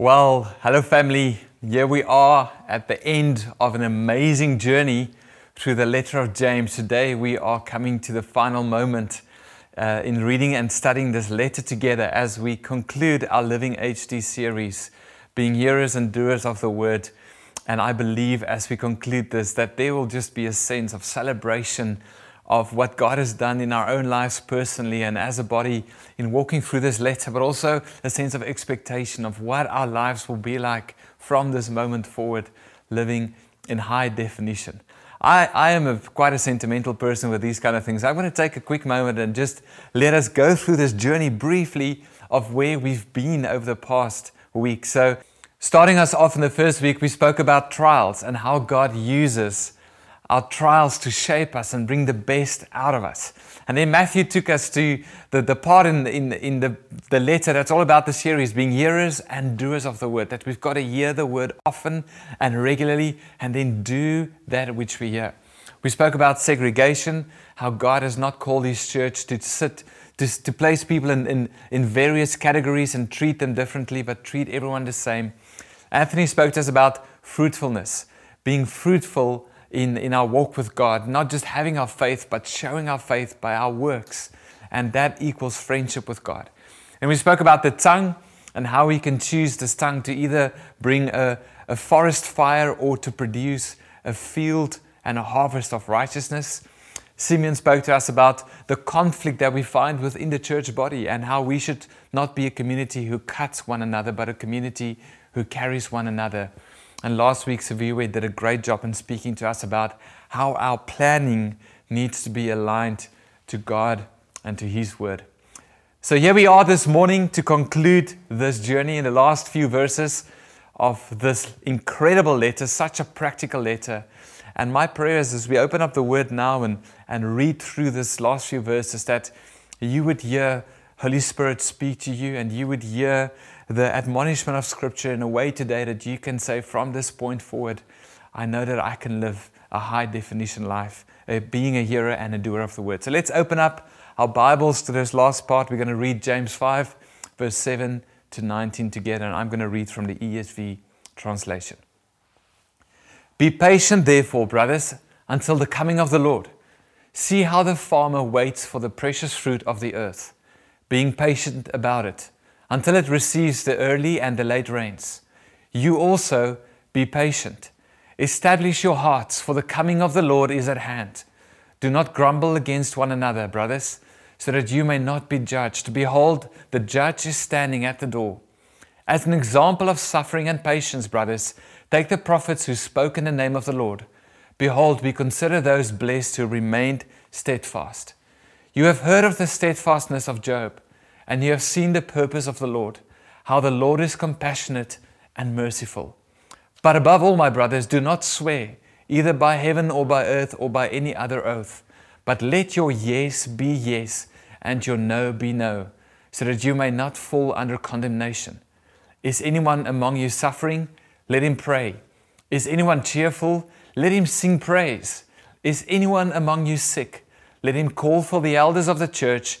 Well, hello, family. Here we are at the end of an amazing journey through the letter of James. Today, we are coming to the final moment uh, in reading and studying this letter together as we conclude our Living HD series, being hearers and doers of the word. And I believe as we conclude this, that there will just be a sense of celebration of what God has done in our own lives personally and as a body in walking through this letter, but also a sense of expectation of what our lives will be like from this moment forward, living in high definition. I, I am a, quite a sentimental person with these kind of things. I'm going to take a quick moment and just let us go through this journey briefly of where we've been over the past week. So, starting us off in the first week, we spoke about trials and how God uses our trials to shape us and bring the best out of us. And then Matthew took us to the, the part in, in, in the, the letter that's all about the series being hearers and doers of the word, that we've got to hear the word often and regularly and then do that which we hear. We spoke about segregation, how God has not called His church to sit, to, to place people in, in, in various categories and treat them differently, but treat everyone the same. Anthony spoke to us about fruitfulness, being fruitful in, in our walk with God, not just having our faith, but showing our faith by our works. And that equals friendship with God. And we spoke about the tongue and how we can choose this tongue to either bring a, a forest fire or to produce a field and a harvest of righteousness. Simeon spoke to us about the conflict that we find within the church body and how we should not be a community who cuts one another, but a community who carries one another. And last week, Saviwe did a great job in speaking to us about how our planning needs to be aligned to God and to His Word. So here we are this morning to conclude this journey in the last few verses of this incredible letter, such a practical letter. And my prayer is as we open up the Word now and, and read through this last few verses that you would hear Holy Spirit speak to you and you would hear the admonishment of Scripture in a way today that you can say, from this point forward, I know that I can live a high definition life, uh, being a hearer and a doer of the word. So let's open up our Bibles to this last part. We're going to read James 5, verse 7 to 19 together, and I'm going to read from the ESV translation. Be patient, therefore, brothers, until the coming of the Lord. See how the farmer waits for the precious fruit of the earth, being patient about it until it receives the early and the late rains. You also be patient. Establish your hearts, for the coming of the Lord is at hand. Do not grumble against one another, brothers, so that you may not be judged. Behold, the judge is standing at the door. As an example of suffering and patience, brothers, take the prophets who spoke in the name of the Lord. Behold, we consider those blessed who remained steadfast. You have heard of the steadfastness of Job and you have seen the purpose of the Lord, how the Lord is compassionate and merciful. But above all, my brothers, do not swear, either by heaven or by earth or by any other oath, but let your yes be yes and your no be no, so that you may not fall under condemnation. Is anyone among you suffering? Let him pray. Is anyone cheerful? Let him sing praise. Is anyone among you sick? Let him call for the elders of the church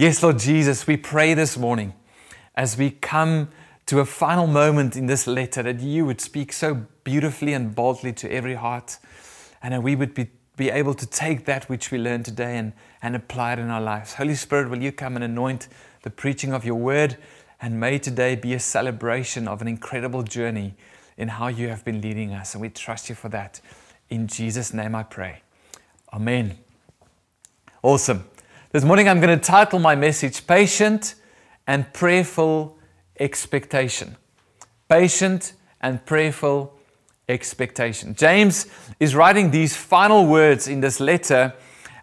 Yes, Lord Jesus, we pray this morning as we come to a final moment in this letter that you would speak so beautifully and boldly to every heart, and that we would be, be able to take that which we learned today and, and apply it in our lives. Holy Spirit, will you come and anoint the preaching of your word? And may today be a celebration of an incredible journey in how you have been leading us. And we trust you for that. In Jesus' name I pray. Amen. Awesome. This morning I'm going to title my message Patient and Prayerful Expectation. Patient and Prayerful Expectation. James is writing these final words in this letter,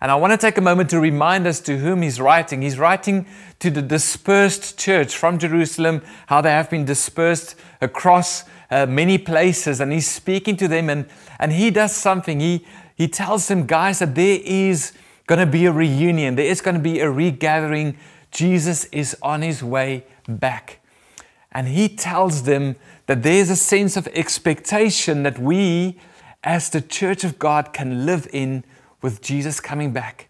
and I want to take a moment to remind us to whom he's writing. He's writing to the dispersed church from Jerusalem, how they have been dispersed across uh, many places, and he's speaking to them, and, and he does something. He, he tells them, guys, that there is going to be a reunion, there is going to be a regathering. Jesus is on his way back. And he tells them that there's a sense of expectation that we, as the church of God, can live in with Jesus coming back.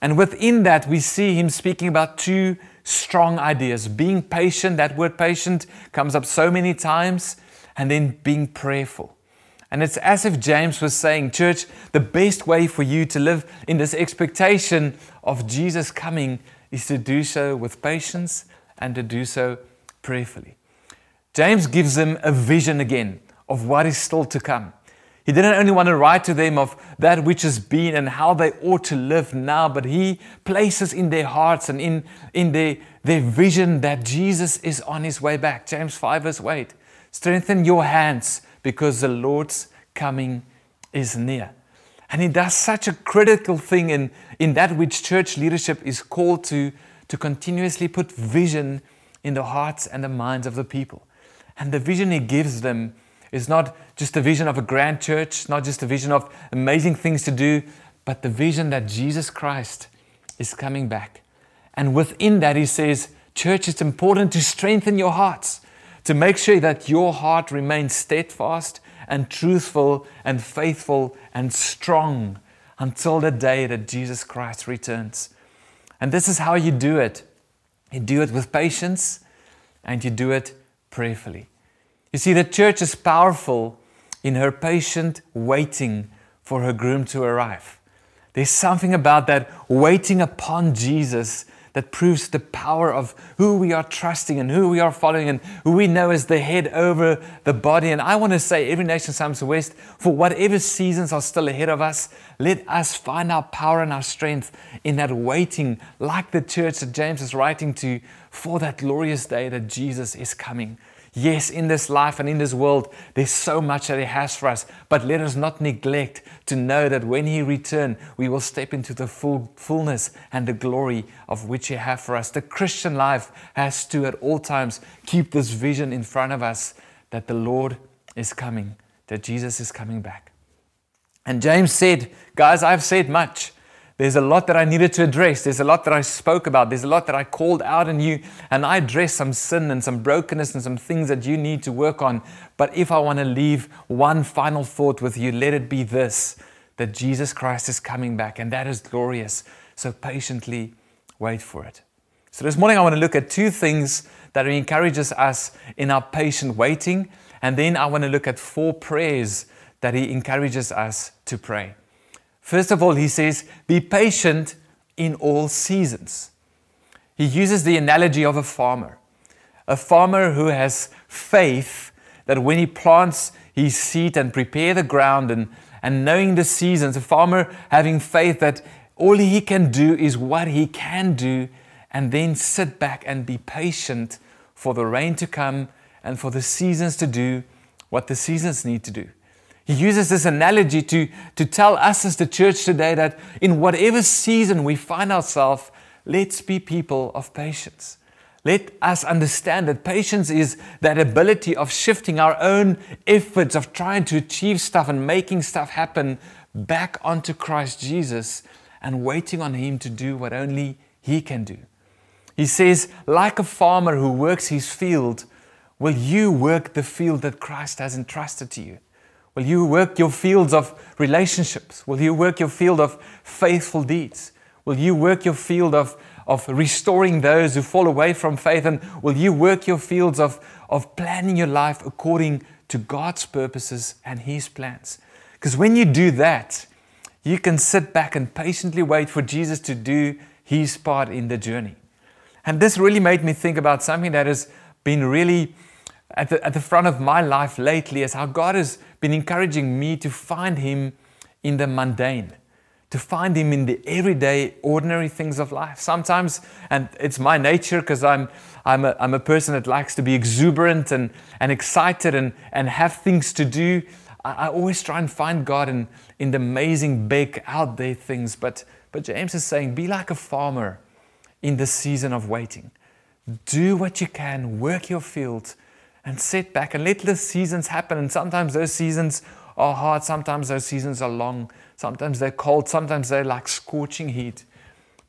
And within that, we see him speaking about two strong ideas being patient, that word patient comes up so many times, and then being prayerful. And it's as if James was saying, Church, the best way for you to live in this expectation of Jesus coming is to do so with patience and to do so prayerfully. James gives them a vision again of what is still to come. He didn't only want to write to them of that which has been and how they ought to live now, but he places in their hearts and in, in their, their vision that Jesus is on his way back. James 5, verse 8. Strengthen your hands because the Lord's coming is near. And he does such a critical thing in, in that which church leadership is called to, to continuously put vision in the hearts and the minds of the people. And the vision he gives them is not just a vision of a grand church, not just a vision of amazing things to do, but the vision that Jesus Christ is coming back. And within that, he says, Church, it's important to strengthen your hearts to make sure that your heart remains steadfast and truthful and faithful and strong until the day that Jesus Christ returns. And this is how you do it you do it with patience and you do it prayerfully. You see, the church is powerful in her patient waiting for her groom to arrive. There's something about that waiting upon Jesus that proves the power of who we are trusting and who we are following and who we know as the head over the body. And I want to say, every nation Somerset West, for whatever seasons are still ahead of us, let us find our power and our strength in that waiting, like the church that James is writing to, for that glorious day that Jesus is coming. Yes, in this life and in this world, there's so much that He has for us, but let us not neglect to know that when He returns, we will step into the full fullness and the glory of which He has for us. The Christian life has to, at all times, keep this vision in front of us that the Lord is coming, that Jesus is coming back. And James said, Guys, I've said much. There's a lot that I needed to address. There's a lot that I spoke about. There's a lot that I called out in you. And I addressed some sin and some brokenness and some things that you need to work on. But if I want to leave one final thought with you, let it be this that Jesus Christ is coming back. And that is glorious. So patiently wait for it. So this morning I want to look at two things that he encourages us in our patient waiting. And then I want to look at four prayers that he encourages us to pray. First of all, he says, Be patient in all seasons. He uses the analogy of a farmer, a farmer who has faith that when he plants his seed and prepare the ground and, and knowing the seasons, a farmer having faith that all he can do is what he can do and then sit back and be patient for the rain to come and for the seasons to do what the seasons need to do. He uses this analogy to, to tell us as the church today that in whatever season we find ourselves, let's be people of patience. Let us understand that patience is that ability of shifting our own efforts of trying to achieve stuff and making stuff happen back onto Christ Jesus and waiting on Him to do what only He can do. He says, like a farmer who works his field, will you work the field that Christ has entrusted to you? Will you work your fields of relationships? Will you work your field of faithful deeds? Will you work your field of, of restoring those who fall away from faith? And will you work your fields of, of planning your life according to God's purposes and His plans? Because when you do that, you can sit back and patiently wait for Jesus to do His part in the journey. And this really made me think about something that has been really at the, at the front of my life lately is how God has been encouraging me to find Him in the mundane, to find Him in the everyday, ordinary things of life. Sometimes, and it's my nature because I'm, I'm, a, I'm a person that likes to be exuberant and, and excited and, and have things to do. I, I always try and find God in, in the amazing, big, out there things. But, but James is saying, be like a farmer in the season of waiting. Do what you can, work your field, and sit back and let the seasons happen. And sometimes those seasons are hard, sometimes those seasons are long, sometimes they're cold, sometimes they're like scorching heat.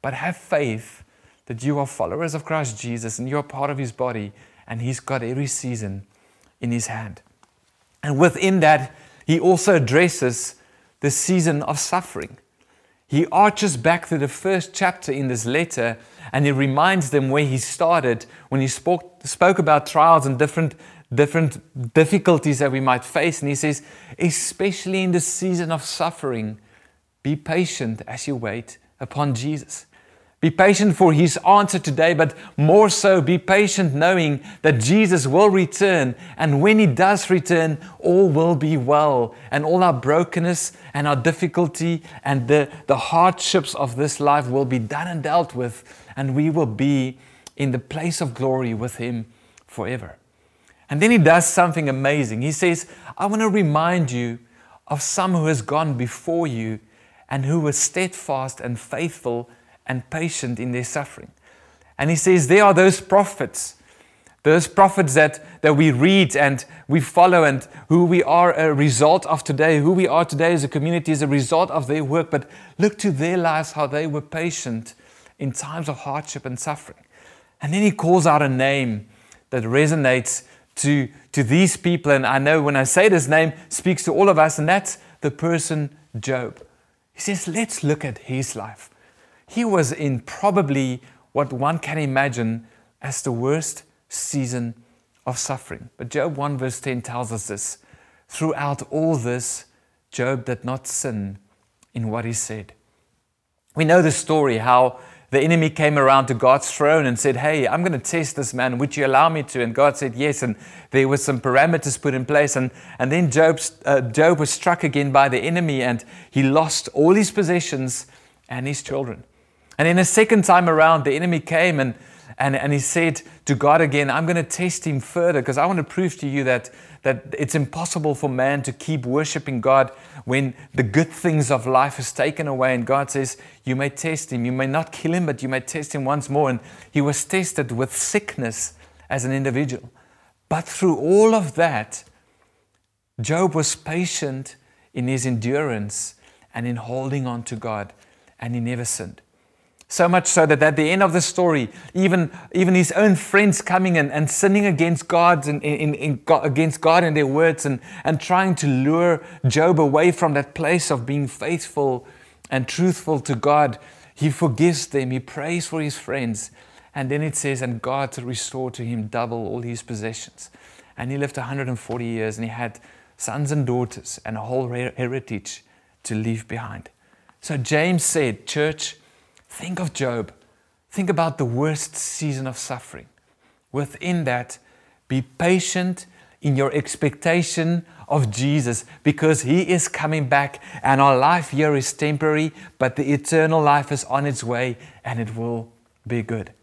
But have faith that you are followers of Christ Jesus and you're part of his body, and he's got every season in his hand. And within that, he also addresses the season of suffering. He arches back to the first chapter in this letter and he reminds them where he started when he spoke, spoke about trials and different, different difficulties that we might face. And he says, especially in the season of suffering, be patient as you wait upon Jesus. Be patient for his answer today, but more so, be patient knowing that Jesus will return. And when he does return, all will be well. And all our brokenness and our difficulty and the, the hardships of this life will be done and dealt with. And we will be in the place of glory with him forever. And then he does something amazing. He says, I want to remind you of some who has gone before you and who was steadfast and faithful and patient in their suffering. And he says, There are those prophets, those prophets that, that we read and we follow, and who we are a result of today. Who we are today as a community is a result of their work. But look to their lives, how they were patient in times of hardship and suffering. And then he calls out a name that resonates to, to these people. And I know when I say this name, speaks to all of us, and that's the person Job. He says, Let's look at his life he was in probably what one can imagine as the worst season of suffering. But Job 1 verse 10 tells us this. Throughout all this, Job did not sin in what he said. We know the story how the enemy came around to God's throne and said, Hey, I'm going to test this man. Would you allow me to? And God said, Yes. And there were some parameters put in place. And, and then Job's, uh, Job was struck again by the enemy and he lost all his possessions and his children. And then a second time around, the enemy came and, and, and he said to God again, I'm going to test him further because I want to prove to you that, that it's impossible for man to keep worshiping God when the good things of life is taken away. And God says, You may test him. You may not kill him, but you may test him once more. And he was tested with sickness as an individual. But through all of that, Job was patient in his endurance and in holding on to God, and he never sinned. So much so that at the end of the story, even, even his own friends coming and, and sinning against God and in, in, against God and their words and, and trying to lure Job away from that place of being faithful and truthful to God, he forgives them, he prays for his friends. And then it says, and God restored to him double all his possessions. And he lived 140 years and he had sons and daughters and a whole heritage to leave behind. So James said, Church, Think of Job. Think about the worst season of suffering. Within that, be patient in your expectation of Jesus because He is coming back and our life here is temporary, but the eternal life is on its way and it will be good.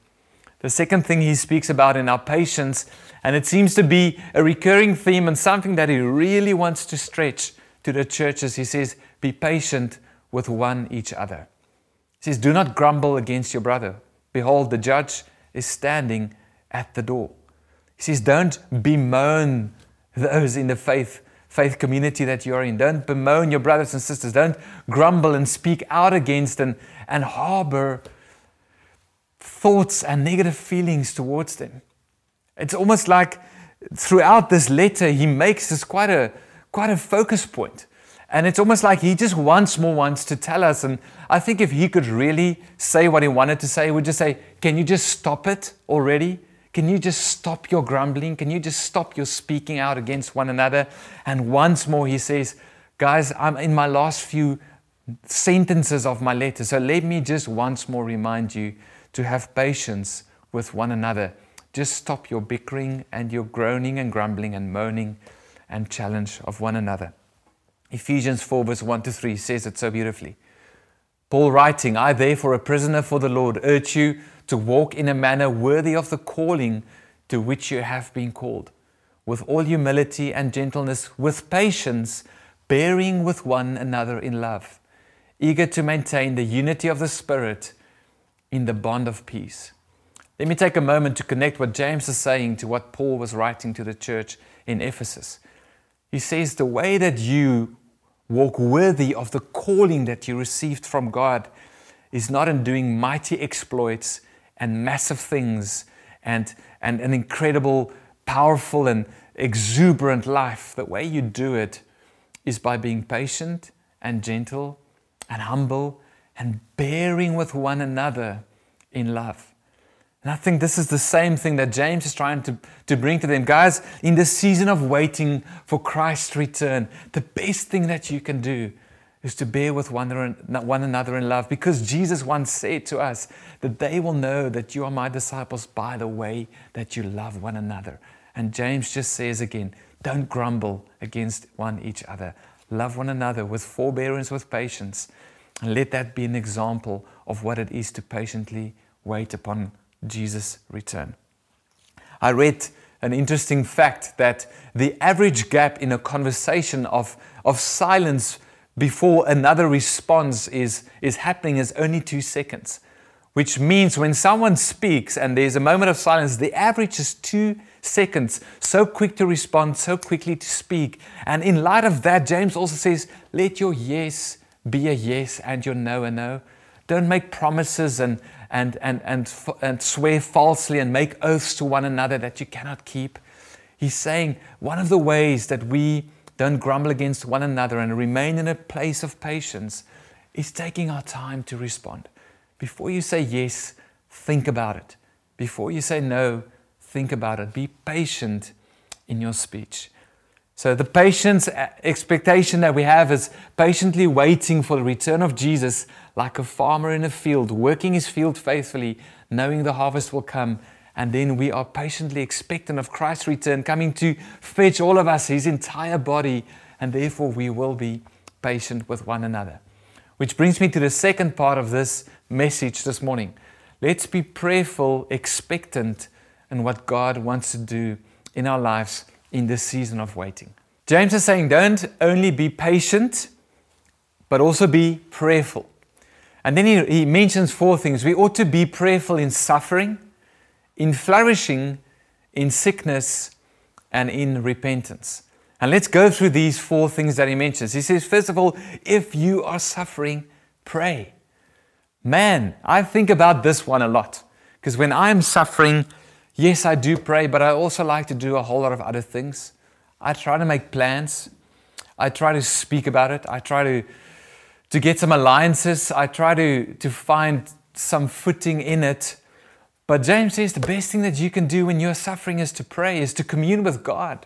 The second thing He speaks about in our patience, and it seems to be a recurring theme and something that He really wants to stretch to the churches, He says, Be patient with one each other. He says, Do not grumble against your brother. Behold, the judge is standing at the door. He says, Don't bemoan those in the faith, faith community that you're in. Don't bemoan your brothers and sisters. Don't grumble and speak out against and, and harbor thoughts and negative feelings towards them. It's almost like throughout this letter, he makes this quite a, quite a focus point. And it's almost like he just once more wants to tell us. And I think if he could really say what he wanted to say, he would just say, Can you just stop it already? Can you just stop your grumbling? Can you just stop your speaking out against one another? And once more, he says, Guys, I'm in my last few sentences of my letter. So let me just once more remind you to have patience with one another. Just stop your bickering and your groaning and grumbling and moaning and challenge of one another. Ephesians 4, verse 1 to 3 says it so beautifully. Paul writing, I therefore, a prisoner for the Lord, urge you to walk in a manner worthy of the calling to which you have been called, with all humility and gentleness, with patience, bearing with one another in love, eager to maintain the unity of the Spirit in the bond of peace. Let me take a moment to connect what James is saying to what Paul was writing to the church in Ephesus. He says, The way that you walk worthy of the calling that you received from God is not in doing mighty exploits and massive things and, and an incredible, powerful, and exuberant life. The way you do it is by being patient and gentle and humble and bearing with one another in love. And I think this is the same thing that James is trying to, to bring to them. Guys, in this season of waiting for Christ's return, the best thing that you can do is to bear with one, one another in love because Jesus once said to us that they will know that you are my disciples by the way that you love one another. And James just says again, don't grumble against one each other. Love one another with forbearance, with patience, and let that be an example of what it is to patiently wait upon Jesus' return. I read an interesting fact that the average gap in a conversation of, of silence before another response is, is happening is only two seconds, which means when someone speaks and there's a moment of silence, the average is two seconds. So quick to respond, so quickly to speak. And in light of that, James also says, let your yes be a yes and your no a no. Don't make promises and, and, and, and, and swear falsely and make oaths to one another that you cannot keep. He's saying one of the ways that we don't grumble against one another and remain in a place of patience is taking our time to respond. Before you say yes, think about it. Before you say no, think about it. Be patient in your speech. So, the patience uh, expectation that we have is patiently waiting for the return of Jesus, like a farmer in a field, working his field faithfully, knowing the harvest will come. And then we are patiently expectant of Christ's return, coming to fetch all of us, his entire body, and therefore we will be patient with one another. Which brings me to the second part of this message this morning. Let's be prayerful, expectant in what God wants to do in our lives in this season of waiting. James is saying, don't only be patient, but also be prayerful. And then he, he mentions four things. We ought to be prayerful in suffering, in flourishing, in sickness, and in repentance. And let's go through these four things that he mentions. He says, first of all, if you are suffering, pray. Man, I think about this one a lot. Because when I'm suffering, Yes, I do pray, but I also like to do a whole lot of other things. I try to make plans. I try to speak about it. I try to, to get some alliances. I try to, to find some footing in it. But James says the best thing that you can do when you're suffering is to pray, is to commune with God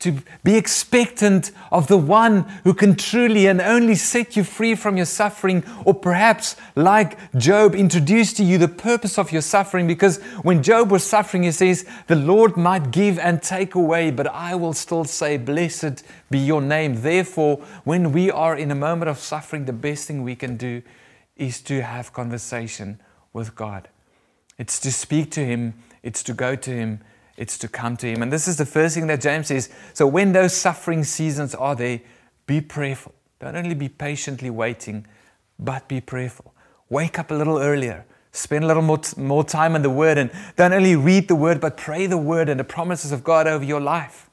to be expectant of the one who can truly and only set you free from your suffering, or perhaps, like Job, introduce to you the purpose of your suffering. Because when Job was suffering, he says, The Lord might give and take away, but I will still say, Blessed be your name. Therefore, when we are in a moment of suffering, the best thing we can do is to have conversation with God. It's to speak to Him, it's to go to Him it's to come to Him. And this is the first thing that James says. So when those suffering seasons are there, be prayerful. Don't only be patiently waiting, but be prayerful. Wake up a little earlier. Spend a little more, more time in the Word and don't only read the Word, but pray the Word and the promises of God over your life.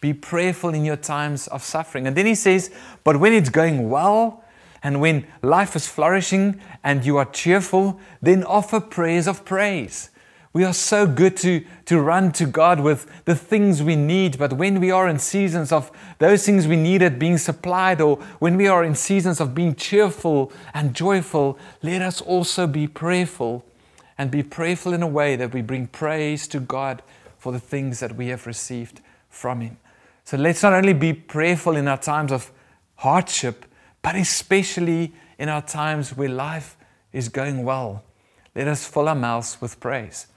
Be prayerful in your times of suffering. And then he says, But when it's going well, and when life is flourishing and you are cheerful, then offer prayers of praise. We are so good to, to run to God with the things we need, but when we are in seasons of those things we needed being supplied, or when we are in seasons of being cheerful and joyful, let us also be prayerful and be prayerful in a way that we bring praise to God for the things that we have received from Him. So let's not only be prayerful in our times of hardship, but especially in our times where life is going well. Let us fill our mouths with praise.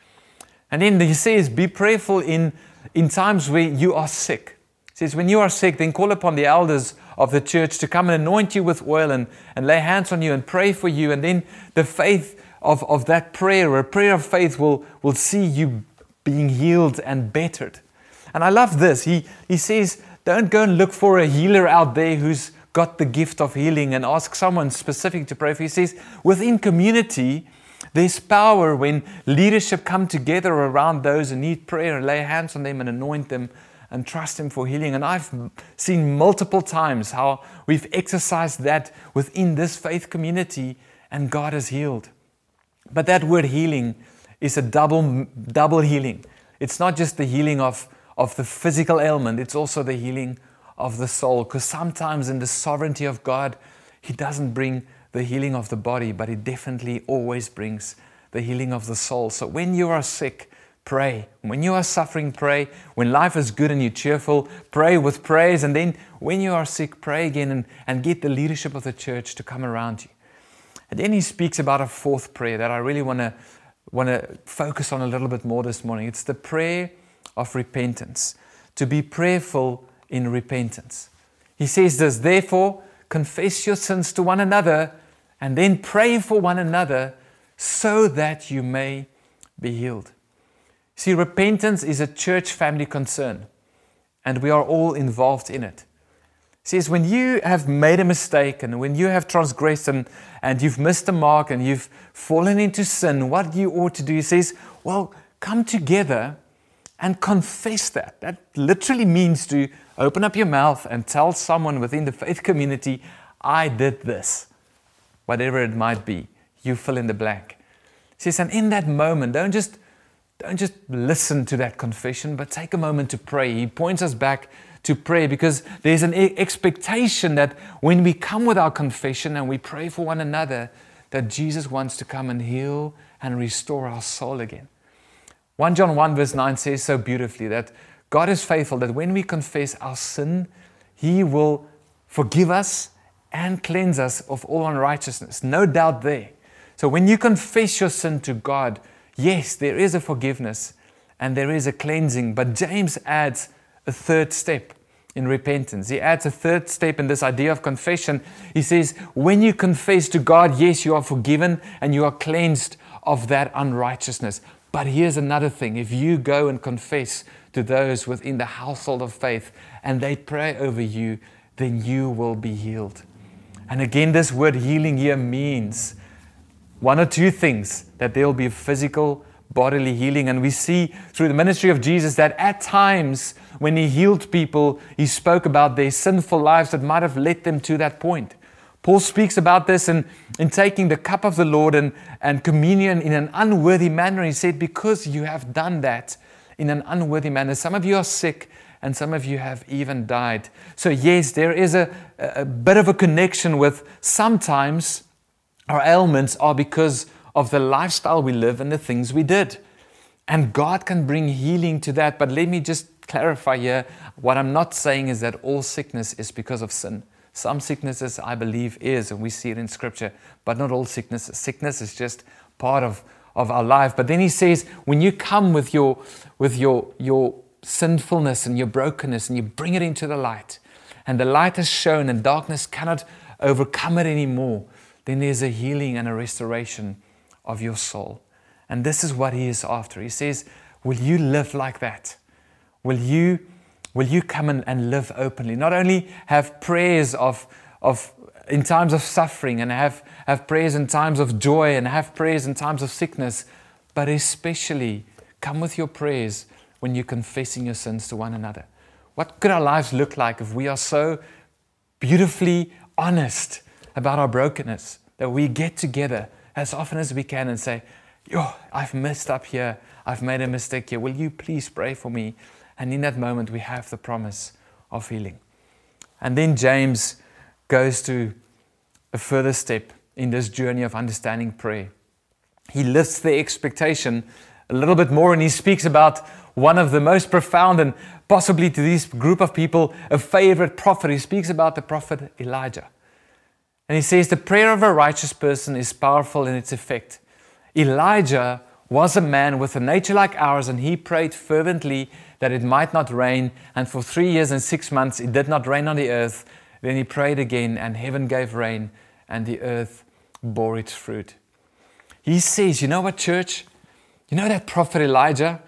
And then he says, be prayerful in, in times where you are sick. He says, when you are sick, then call upon the elders of the church to come and anoint you with oil and, and lay hands on you and pray for you. And then the faith of, of that prayer, a prayer of faith, will, will see you being healed and bettered. And I love this. He, he says, Don't go and look for a healer out there who's got the gift of healing and ask someone specific to pray for. He says, Within community, there's power when leadership come together around those who need prayer and lay hands on them and anoint them and trust Him for healing. And I've seen multiple times how we've exercised that within this faith community and God has healed. But that word healing is a double, double healing. It's not just the healing of, of the physical ailment, it's also the healing of the soul. Because sometimes in the sovereignty of God, He doesn't bring the healing of the body, but it definitely always brings the healing of the soul. So when you are sick, pray. When you are suffering, pray. When life is good and you're cheerful, pray with praise. And then when you are sick, pray again and, and get the leadership of the church to come around you. And then he speaks about a fourth prayer that I really want to want to focus on a little bit more this morning. It's the prayer of repentance. To be prayerful in repentance. He says this, therefore, confess your sins to one another and then pray for one another so that you may be healed. See, repentance is a church family concern, and we are all involved in it. See, says, when you have made a mistake and when you have transgressed and, and you've missed the mark and you've fallen into sin, what you ought to do, he says, well, come together and confess that. That literally means to open up your mouth and tell someone within the faith community, I did this, whatever it might be. You fill in the blank. He says, and in that moment, don't just don't just listen to that confession, but take a moment to pray. He points us back to pray because there's an expectation that when we come with our confession and we pray for one another, that Jesus wants to come and heal and restore our soul again. 1 John 1 verse 9 says so beautifully that God is faithful, that when we confess our sin, He will forgive us and cleanse us of all unrighteousness. No doubt there. So when you confess your sin to God, yes, there is a forgiveness and there is a cleansing, but James adds a third step in repentance. He adds a third step in this idea of confession. He says, when you confess to God, yes, you are forgiven and you are cleansed of that unrighteousness. But here's another thing if you go and confess to those within the household of faith and they pray over you, then you will be healed. And again, this word healing here means one or two things that there will be physical, bodily healing. And we see through the ministry of Jesus that at times when he healed people, he spoke about their sinful lives that might have led them to that point. Paul speaks about this in, in taking the cup of the Lord and, and communion in an unworthy manner. He said, Because you have done that in an unworthy manner, some of you are sick and some of you have even died. So, yes, there is a, a bit of a connection with sometimes our ailments are because of the lifestyle we live and the things we did. And God can bring healing to that. But let me just clarify here what I'm not saying is that all sickness is because of sin. Some sicknesses, I believe, is, and we see it in Scripture, but not all sickness. Sickness is just part of, of our life. But then he says, when you come with your, with your, your sinfulness and your brokenness and you bring it into the light, and the light is shown and darkness cannot overcome it anymore, then there's a healing and a restoration of your soul. And this is what he is after. He says, Will you live like that? Will you Will you come and, and live openly? Not only have prayers of, of in times of suffering and have, have prayers in times of joy and have prayers in times of sickness, but especially come with your prayers when you're confessing your sins to one another. What could our lives look like if we are so beautifully honest about our brokenness that we get together as often as we can and say, Yo, I've messed up here. I've made a mistake here. Will you please pray for me? And in that moment, we have the promise of healing. And then James goes to a further step in this journey of understanding prayer. He lifts the expectation a little bit more and he speaks about one of the most profound and possibly to this group of people a favorite prophet. He speaks about the prophet Elijah. And he says, The prayer of a righteous person is powerful in its effect. Elijah was a man with a nature like ours, and he prayed fervently that it might not rain. And for three years and six months, it did not rain on the earth. Then he prayed again, and heaven gave rain, and the earth bore its fruit. He says, You know what, church? You know that prophet Elijah,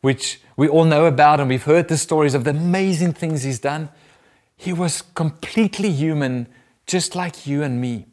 which we all know about, and we've heard the stories of the amazing things he's done? He was completely human, just like you and me.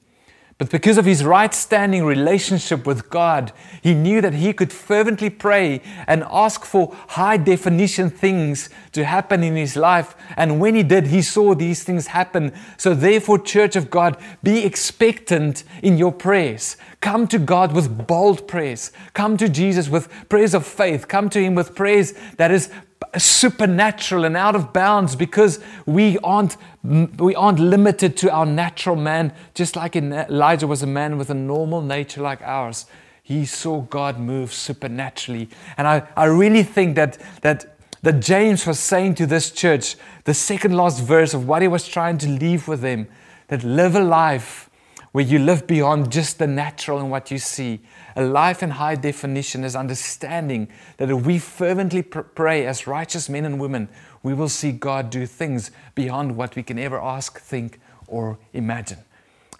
But because of his right standing relationship with God, he knew that he could fervently pray and ask for high definition things to happen in his life. And when he did, he saw these things happen. So, therefore, Church of God, be expectant in your prayers. Come to God with bold prayers. Come to Jesus with prayers of faith. Come to him with prayers that is supernatural and out of bounds because we aren't we aren't limited to our natural man. Just like Elijah was a man with a normal nature like ours he saw God move supernaturally. And I, I really think that that that James was saying to this church the second last verse of what he was trying to leave with them that live a life where you live beyond just the natural and what you see a life in high definition is understanding that if we fervently pray as righteous men and women, we will see God do things beyond what we can ever ask, think, or imagine.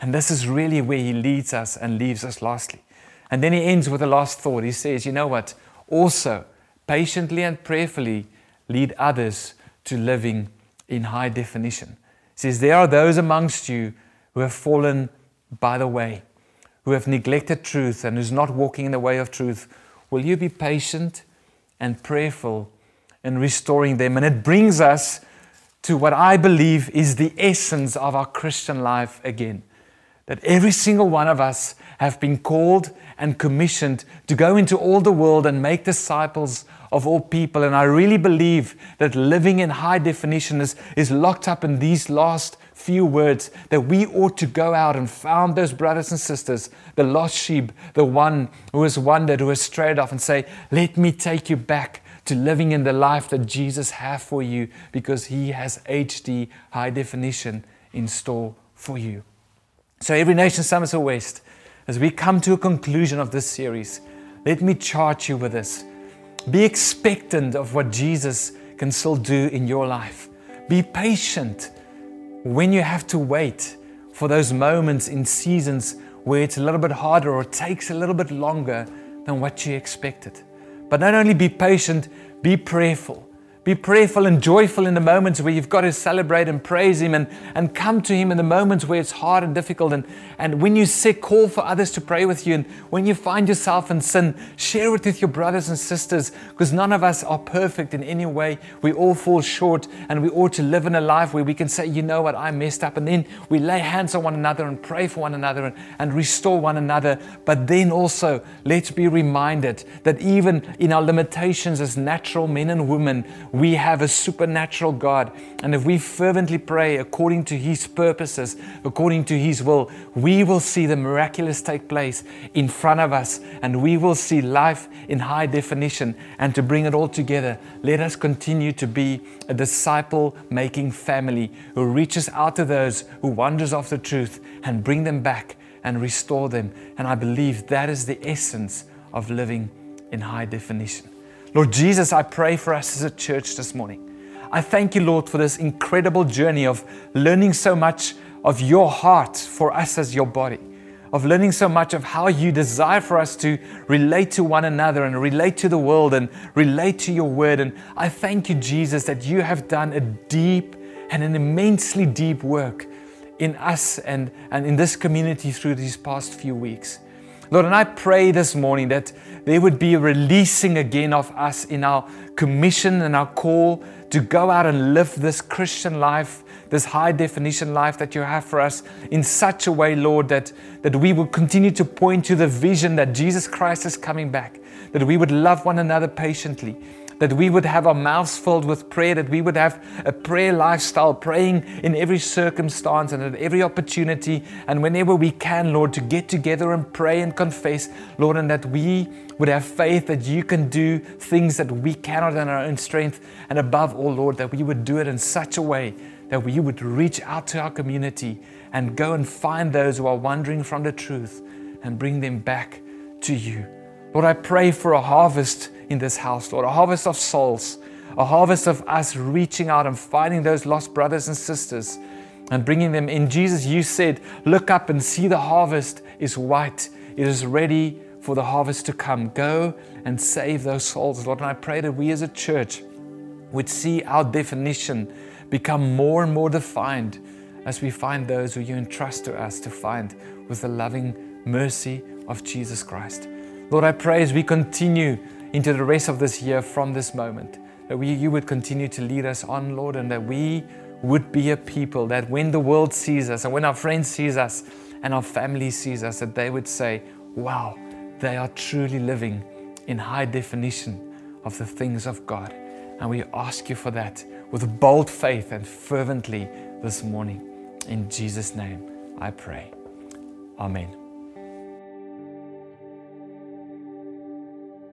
And this is really where He leads us and leaves us lastly. And then He ends with a last thought. He says, You know what? Also, patiently and prayerfully lead others to living in high definition. He says, There are those amongst you who have fallen by the way who have neglected truth and who's not walking in the way of truth, will you be patient and prayerful in restoring them? And it brings us to what I believe is the essence of our Christian life again. That every single one of us have been called and commissioned to go into all the world and make disciples of all people. And I really believe that living in high definition is, is locked up in these last few words that we ought to go out and found those brothers and sisters, the lost sheep, the one who has wandered, who has strayed off, and say, Let me take you back to living in the life that Jesus has for you because he has HD high definition in store for you. So, every nation, Somerset West, as we come to a conclusion of this series, let me charge you with this. Be expectant of what Jesus can still do in your life. Be patient when you have to wait for those moments in seasons where it's a little bit harder or takes a little bit longer than what you expected. But not only be patient, be prayerful. Be prayerful and joyful in the moments where you've got to celebrate and praise Him and, and come to Him in the moments where it's hard and difficult. And, and when you're sick, call for others to pray with you. And when you find yourself in sin, share it with your brothers and sisters because none of us are perfect in any way. We all fall short and we ought to live in a life where we can say, you know what, I messed up. And then we lay hands on one another and pray for one another and, and restore one another. But then also, let's be reminded that even in our limitations as natural men and women, we have a supernatural God. And if we fervently pray according to His purposes, according to His will, we will see the miraculous take place in front of us and we will see life in high definition. And to bring it all together, let us continue to be a disciple making family who reaches out to those who wanders off the truth and bring them back and restore them. And I believe that is the essence of living in high definition. Lord Jesus, I pray for us as a church this morning. I thank you, Lord, for this incredible journey of learning so much of your heart for us as your body, of learning so much of how you desire for us to relate to one another and relate to the world and relate to your word. And I thank you, Jesus, that you have done a deep and an immensely deep work in us and, and in this community through these past few weeks. Lord, and I pray this morning that there would be a releasing again of us in our commission and our call to go out and live this Christian life, this high definition life that you have for us in such a way, Lord, that, that we will continue to point to the vision that Jesus Christ is coming back, that we would love one another patiently that we would have our mouths filled with prayer, that we would have a prayer lifestyle, praying in every circumstance and at every opportunity, and whenever we can, Lord, to get together and pray and confess, Lord, and that we would have faith that you can do things that we cannot in our own strength, and above all, Lord, that we would do it in such a way that we would reach out to our community and go and find those who are wandering from the truth and bring them back to you. Lord, I pray for a harvest in this house, Lord, a harvest of souls, a harvest of us reaching out and finding those lost brothers and sisters and bringing them in. Jesus, you said, Look up and see the harvest is white, it is ready for the harvest to come. Go and save those souls, Lord. And I pray that we as a church would see our definition become more and more defined as we find those who you entrust to us to find with the loving mercy of Jesus Christ. Lord, I pray as we continue into the rest of this year from this moment, that we, you would continue to lead us on, Lord, and that we would be a people that when the world sees us and when our friends sees us and our family sees us, that they would say, wow, they are truly living in high definition of the things of God. And we ask you for that with bold faith and fervently this morning. In Jesus' name, I pray. Amen.